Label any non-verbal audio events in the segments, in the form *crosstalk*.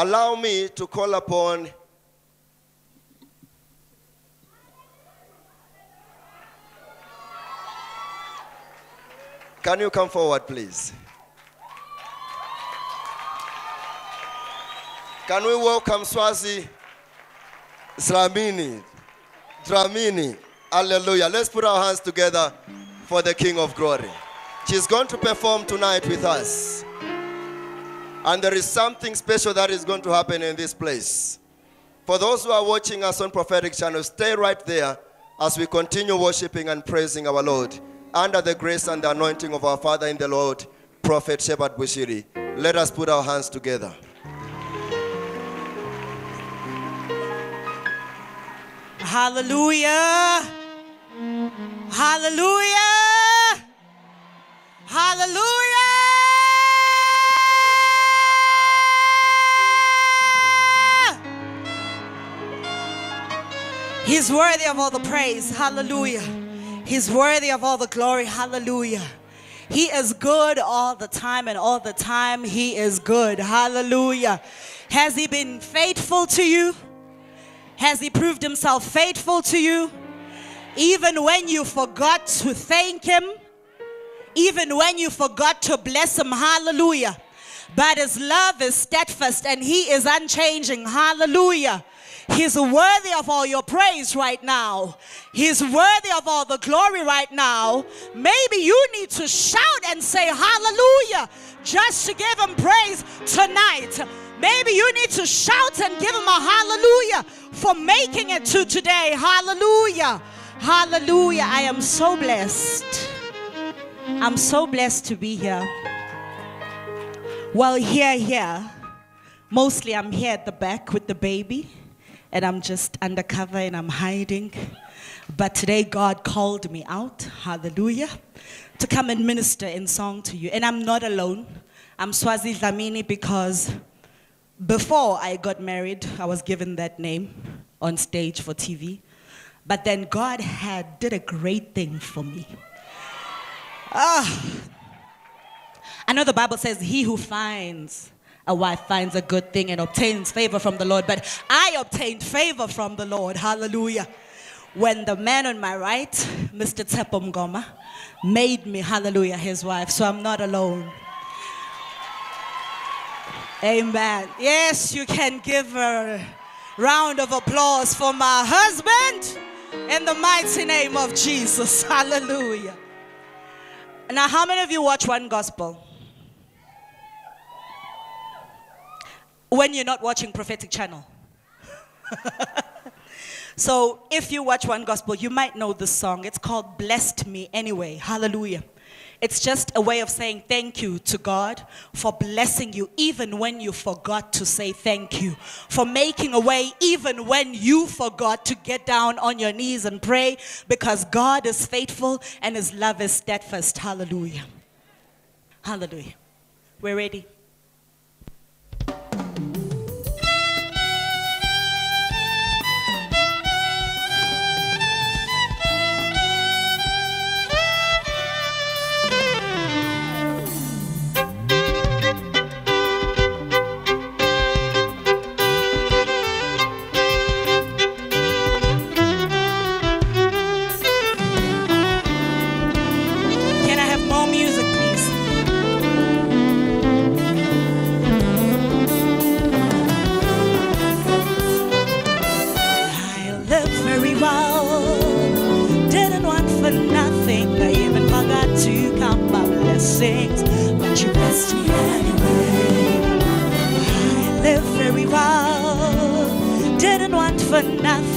allow me to call upon Can you come forward, please? Can we welcome Swazi Dlamini? Dlamini. Hallelujah. Let's put our hands together for the King of Glory. She's going to perform tonight with us. And there is something special that is going to happen in this place. For those who are watching us on prophetic channel, stay right there as we continue worshiping and praising our Lord under the grace and the anointing of our Father in the Lord, Prophet Shepherd Bushiri. Let us put our hands together. Hallelujah. Hallelujah. Hallelujah. He's worthy of all the praise. Hallelujah. He's worthy of all the glory. Hallelujah. He is good all the time, and all the time He is good. Hallelujah. Has He been faithful to you? Has He proved Himself faithful to you? Even when you forgot to thank Him, even when you forgot to bless Him, hallelujah. But His love is steadfast and He is unchanging, hallelujah. He's worthy of all your praise right now. He's worthy of all the glory right now. Maybe you need to shout and say hallelujah just to give him praise tonight. Maybe you need to shout and give him a hallelujah for making it to today. Hallelujah. Hallelujah. I am so blessed. I'm so blessed to be here. Well, here, here. Mostly I'm here at the back with the baby and I'm just undercover and I'm hiding. But today God called me out, hallelujah, to come and minister in song to you. And I'm not alone. I'm Swazi Dlamini because before I got married, I was given that name on stage for TV. But then God had did a great thing for me. Ah. I know the Bible says he who finds a wife finds a good thing and obtains favor from the Lord. But I obtained favor from the Lord. Hallelujah. When the man on my right, Mr. Tshepo Mngoma, made me, hallelujah, his wife. So I'm not alone. Amen. Yes, you can give a round of applause for my husband in the mighty name of Jesus. Hallelujah. Now, how many of you watch one gospel? When you're not watching prophetic channel. *laughs* so if you watch one gospel, you might know this song. It's called Blessed Me Anyway. Hallelujah. It's just a way of saying thank you to God for blessing you even when you forgot to say thank you, for making a way even when you forgot to get down on your knees and pray because God is faithful and his love is steadfast. Hallelujah. Hallelujah. We're ready.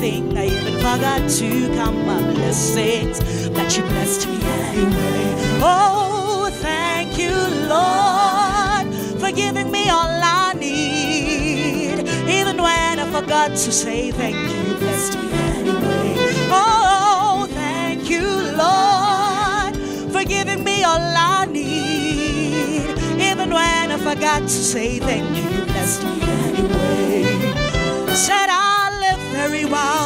I even forgot to count my blessings. But you blessed me anyway. Oh, thank you, Lord, for giving me all I need. Even when I forgot to say thank you, blessed me anyway. Oh, thank you, Lord, for giving me all I need. Even when I forgot to say thank you, blessed me anyway. Said I very well.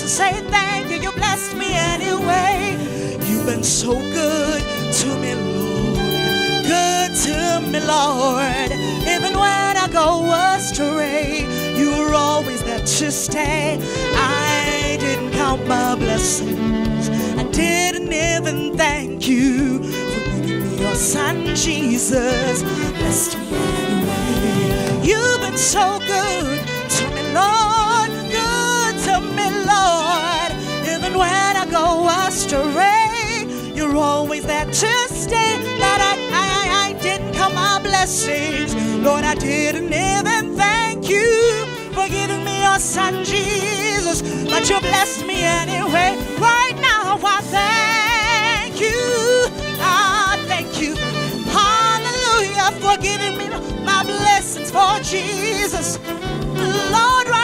To say thank you, you blessed me anyway. You've been so good to me, Lord. Good to me, Lord. Even when I go astray, you were always there to stay. I didn't count my blessings. I didn't even thank you for giving me your son, Jesus. Blessed me anyway. You've been so good to me, Lord. Even when I go astray, you're always there to stay. Lord, I, I, I, I didn't count my blessings. Lord, I didn't even thank you for giving me your son, Jesus. But you blessed me anyway. Right now, I thank you. I thank you. Hallelujah for giving me my blessings for Jesus. Lord, right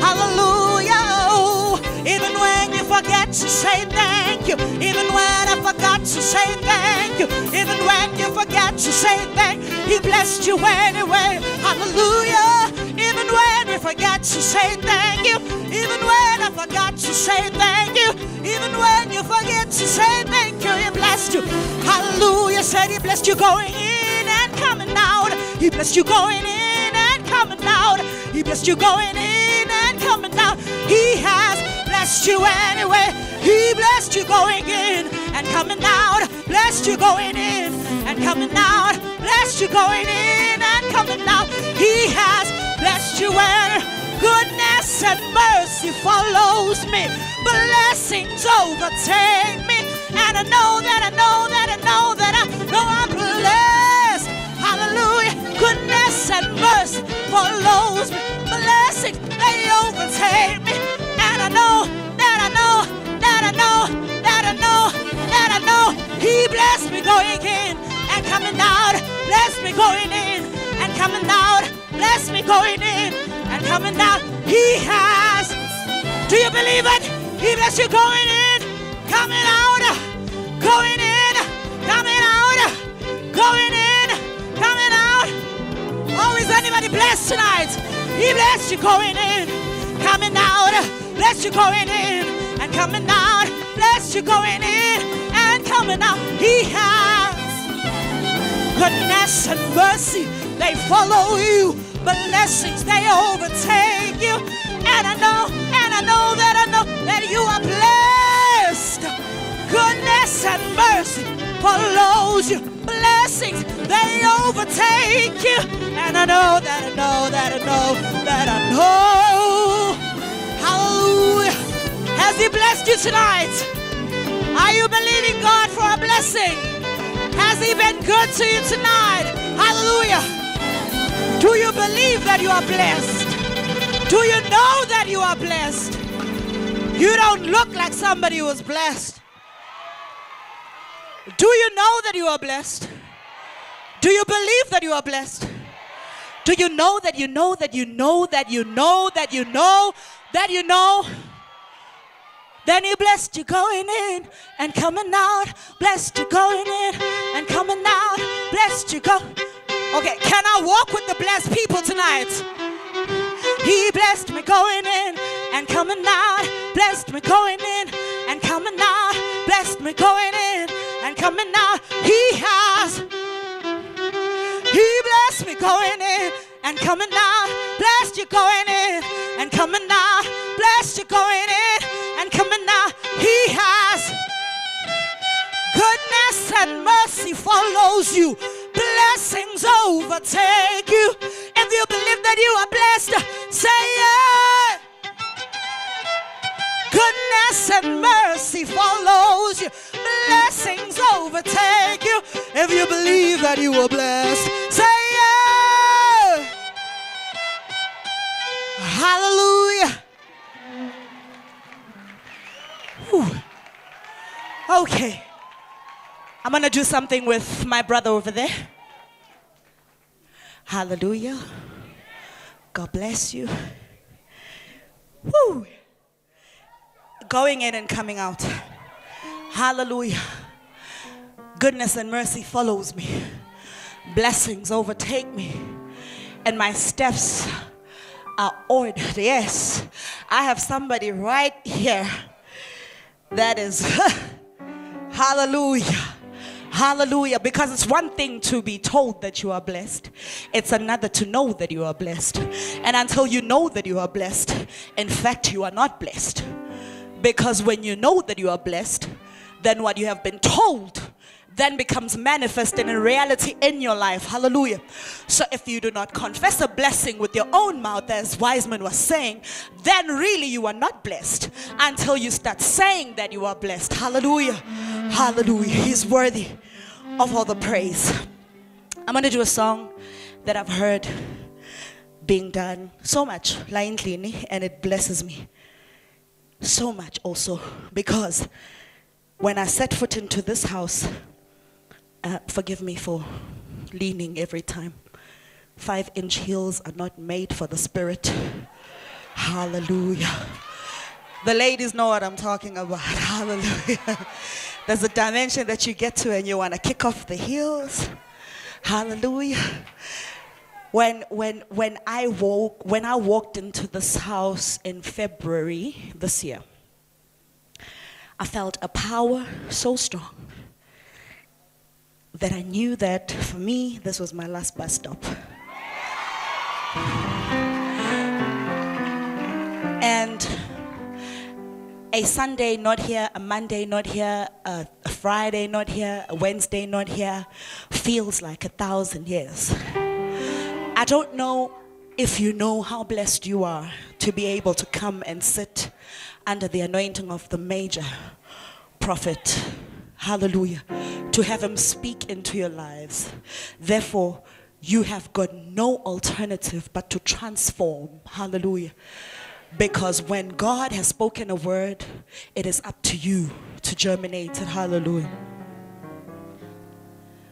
Hallelujah. Even when you forget to say thank you, even when I forgot to say thank you, even when you forget to say thank you, He blessed you anyway. Hallelujah. Even when we forget to say thank you, even when I forgot to say thank you, even when you forget to say thank you, He blessed you. Hallelujah. Said He blessed you going in and coming out. He blessed you going in and coming out. He blessed you going in coming out. He has blessed you anyway. He blessed you going in and coming out. Blessed you going in and coming out. Blessed you going in and coming out. He has blessed you and goodness and mercy follows me. Blessings overtake me. And I know that I know that I know that I know I'm blessed. Hallelujah. Goodness and mercy follows me. Blessings, they overtake me. And I know that I know that I know that I know that I know He blessed me going in and coming out. Bless me going in and coming out. Bless me going in and coming out. He has. Do you believe it? He bless you going in, coming out, going in, coming out, going in, coming out. Oh, is anybody blessed tonight? He blessed you going in, coming out. Bless you going in and coming out. Bless you going in and coming out. He has goodness and mercy, they follow you. Blessings, they overtake you. And I know, and I know that I know that you are blessed. Goodness and mercy follows you. Blessings, they overtake you. And I know that I know that I know that I know. Hallelujah. Has He blessed you tonight? Are you believing God for a blessing? Has He been good to you tonight? Hallelujah. Do you believe that you are blessed? Do you know that you are blessed? You don't look like somebody who was blessed. Do you know that you are blessed? Do you believe that you are blessed? Do you know that you know that you know that you know that you know that you know? Then he blessed you going in and coming out. Blessed you going in and coming out. Blessed you go. Okay, can I walk with the blessed people tonight? He blessed me going in and coming out. Blessed me going in and coming out. Blessed me going in and coming out. He has. He blessed me going in and coming out. Blessed you going in and coming out. Blessed you going in and coming out. He has. Goodness and mercy follows you. Blessings overtake you. If you believe that you are blessed, say yeah. Goodness and mercy follows you. Blessings overtake you. If you believe that you are blessed, say yeah. Hallelujah. Whew. Okay. I'm going to do something with my brother over there. Hallelujah. God bless you. Woo. Going in and coming out. Hallelujah. Goodness and mercy follows me. Blessings overtake me. And my steps are ordered. Yes. I have somebody right here that is *laughs* hallelujah. Hallelujah. Because it's one thing to be told that you are blessed, it's another to know that you are blessed. And until you know that you are blessed, in fact, you are not blessed. Because when you know that you are blessed, then what you have been told then becomes manifest in a reality in your life. Hallelujah. So if you do not confess a blessing with your own mouth, as Wiseman was saying, then really you are not blessed until you start saying that you are blessed. Hallelujah. Hallelujah. He's worthy of all the praise. I'm going to do a song that I've heard being done so much, and it blesses me so much also because when I set foot into this house, uh, forgive me for leaning every time. Five inch heels are not made for the spirit. Hallelujah. The ladies know what I'm talking about. *laughs* Hallelujah. There's a dimension that you get to and you want to kick off the heels. Hallelujah. When, when, when, I woke, when I walked into this house in February this year, I felt a power so strong that I knew that for me, this was my last bus stop. And a Sunday not here, a Monday not here, a, Friday not here, a Wednesday not here feels like a thousand years. I don't know if you know how blessed you are to be able to come and sit under the anointing of the major prophet Hallelujah. To have him speak into your lives. Therefore, you have got no alternative but to transform. Hallelujah. Because when God has spoken a word, it is up to you to germinate it. Hallelujah.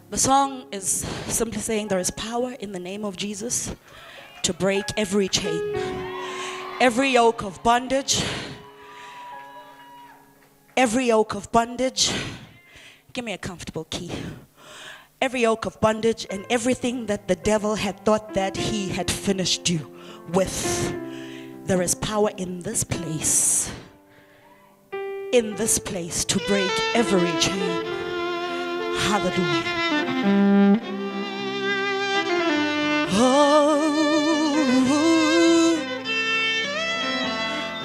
The song is simply saying there is power in the name of Jesus to break every chain, every yoke of bondage, every yoke of bondage Give me a comfortable key. Every yoke of bondage and everything that the devil had thought that he had finished you with. There is power in this place. In this place to break every chain. Hallelujah. Oh.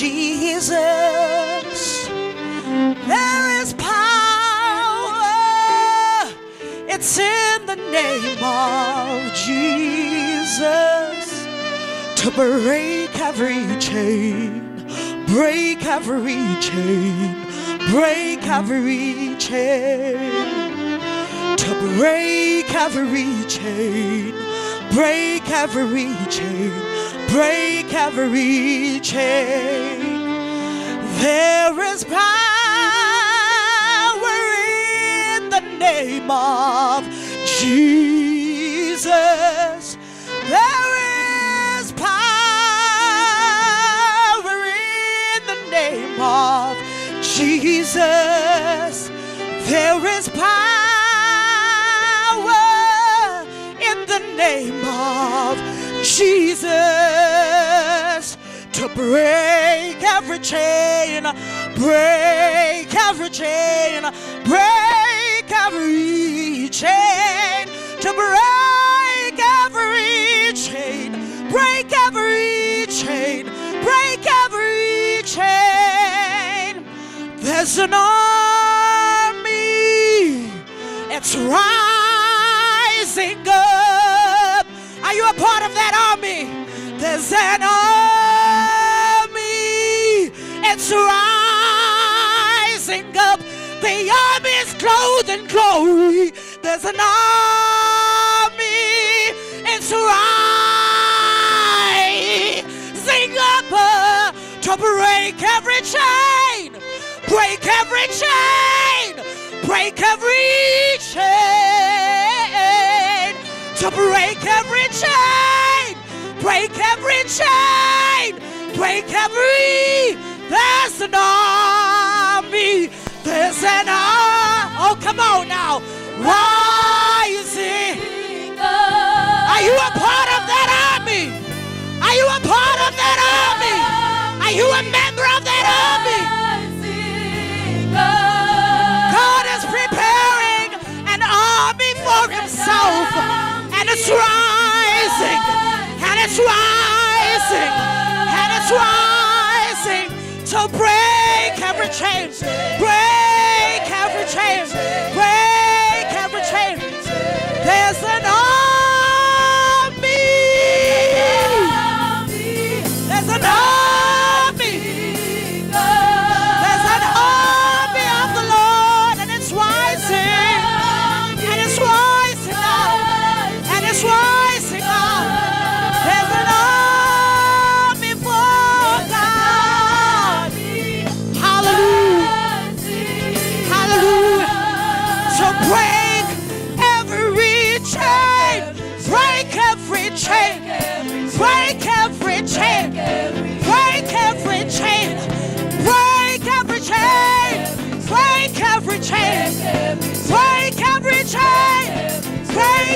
Jesus. There is power. It's in the name of Jesus. To break every chain, break every chain break every chain, to break every chain, break every chain, break every chain. There is power in the name of Jesus. There is power in the name of Jesus, there is power in the name of Jesus break every chain, break every chain, break every chain, to break every chain, break every chain, break every chain. There's an army, it's rising up. Are you a part of that army? There's an army. It's rising up. The army is clothed in glory. There's an army. It's rising up uh, to break every chain. Break every chain. Break every chain. To break every chain. Break every chain. Break every. There's an army. There's an army. Oh, come on now. Rising. Are you a part of that army? Are you a part of that army? Are you a member of that army? God is preparing an army for himself. And it's rising. And it's rising. change.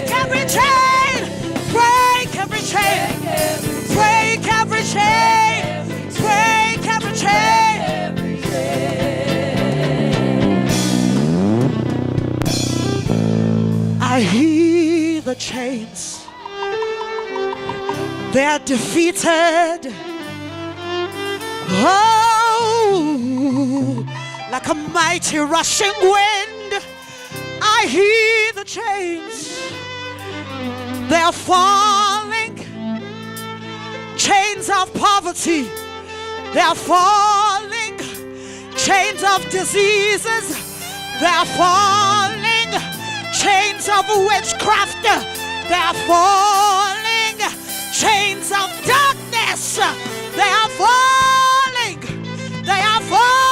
Break every chain. Break every chain. Break every chain. Break every chain. I hear the chains. They're defeated. Oh, like a mighty rushing wind. I hear the chains. They're falling. Chains of poverty. They're falling. Chains of diseases. They're falling. Chains of witchcraft. They're falling. Chains of darkness. They are falling. They are falling.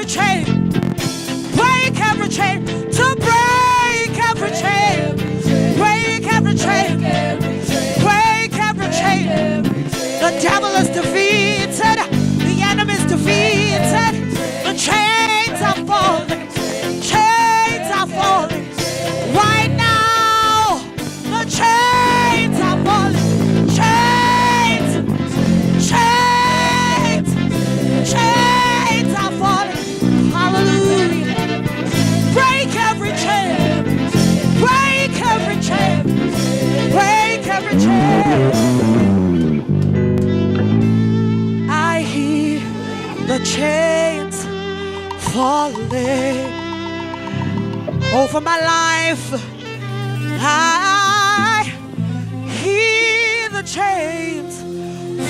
Every chain. Break every chain. To break every chain. Break every chain. Break every chain. The devil is defeated. The enemy is defeated. The chains chains falling over my life. I hear the chains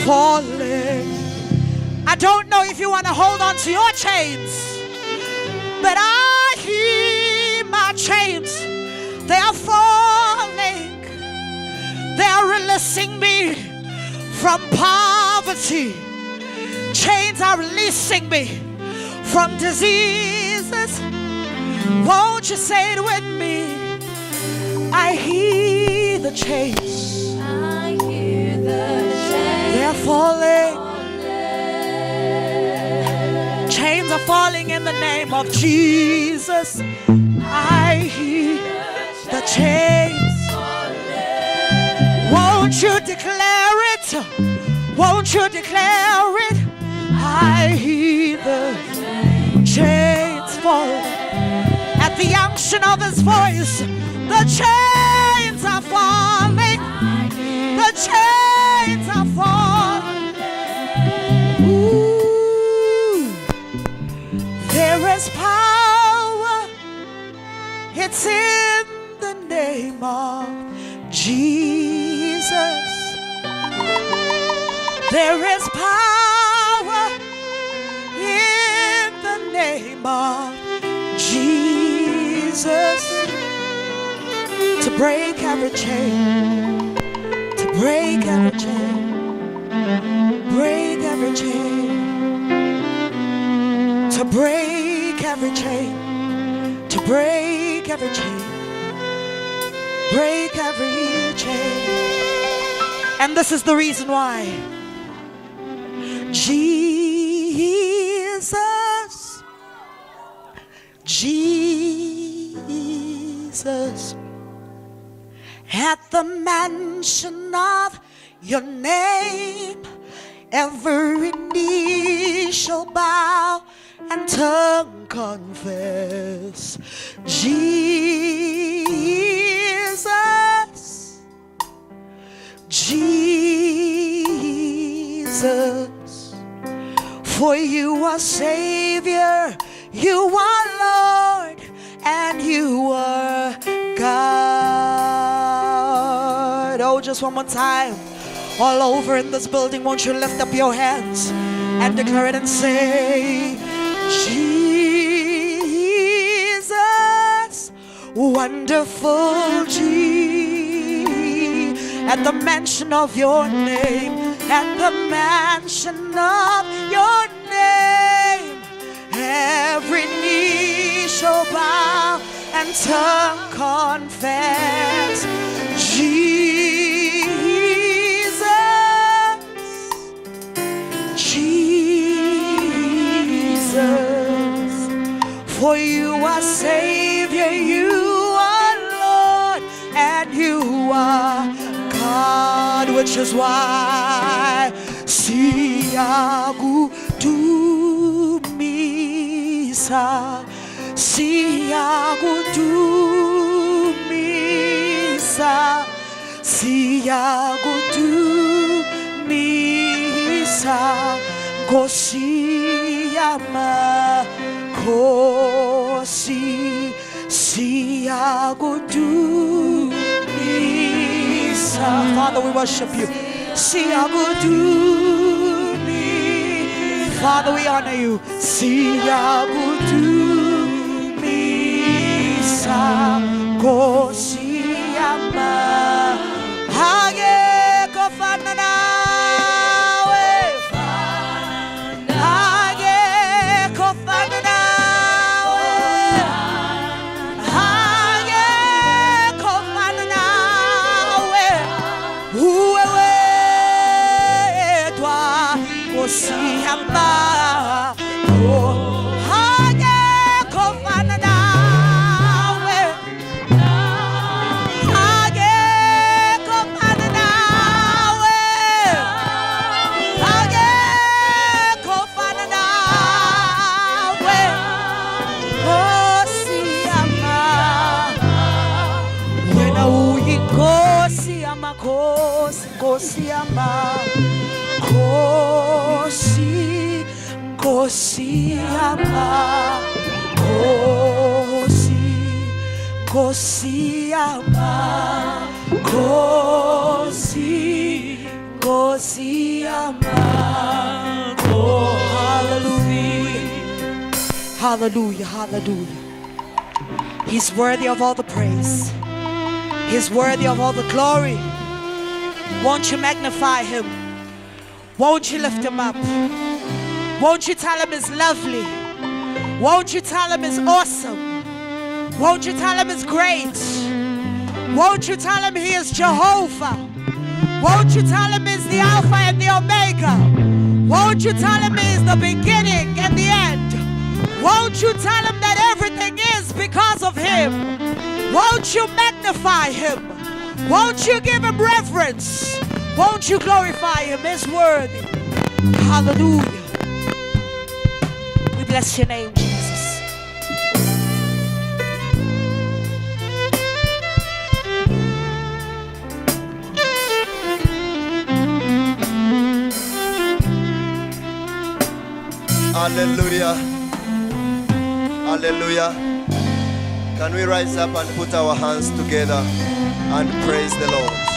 falling. I don't know if you want to hold on to your chains, but I hear my chains. They are falling. They are releasing me from poverty. Chains are releasing me from diseases. Won't you say it with me? I hear the chains. I hear the chains They're falling. Chains are falling in the name of Jesus. I hear the chains. Won't you declare it? Won't you declare it? I hear the chains falling at the unction of his voice, the chains are falling. The chains are falling. Ooh. There is power. It's in the name of Jesus. There is power Jesus to break every chain, to break every chain, break every chain, to break every chain, to break every chain, break every chain. And this is the reason why. Jesus, Jesus, at the mention of your name, every knee shall bow and tongue confess. Jesus, Jesus. For you are Savior, you are Lord, and you are God. Oh, just one more time. All over in this building, won't you lift up your hands and declare it and say, Jesus, wonderful Jesus. At the mention of your name, at the mention of your name, every knee shall bow and tongue confess. Jesus, Jesus, for you are Savior, you are Lord, and you are God, which is why siagu dumisa, siagu dumisa, siagu dumisa, kosiyama, kosi, siagu dumisa. Father, we worship you. Siagudumi. Father, we honor you. Siagudumi. Yamakhosi nkosi yama Nkosi nkosi yama Nkosi nkosi yama Nkosi nkosi yama Oh hallelujah. Hallelujah hallelujah. He's worthy of all the praise. He's worthy of all the glory. Won't you magnify him? Won't you lift him up? Won't you tell him he's lovely? Won't you tell him he's awesome? Won't you tell him he's great? Won't you tell him he is Jehovah? Won't you tell him he's the Alpha and the Omega? Won't you tell him he's the beginning and the end? Won't you tell him that everything is because of him? Won't you magnify him? Won't you give him reverence? Won't you glorify him? as worthy. Hallelujah. We bless your name, Jesus. Hallelujah. Hallelujah. Can we rise up and put our hands together? And praise the Lord?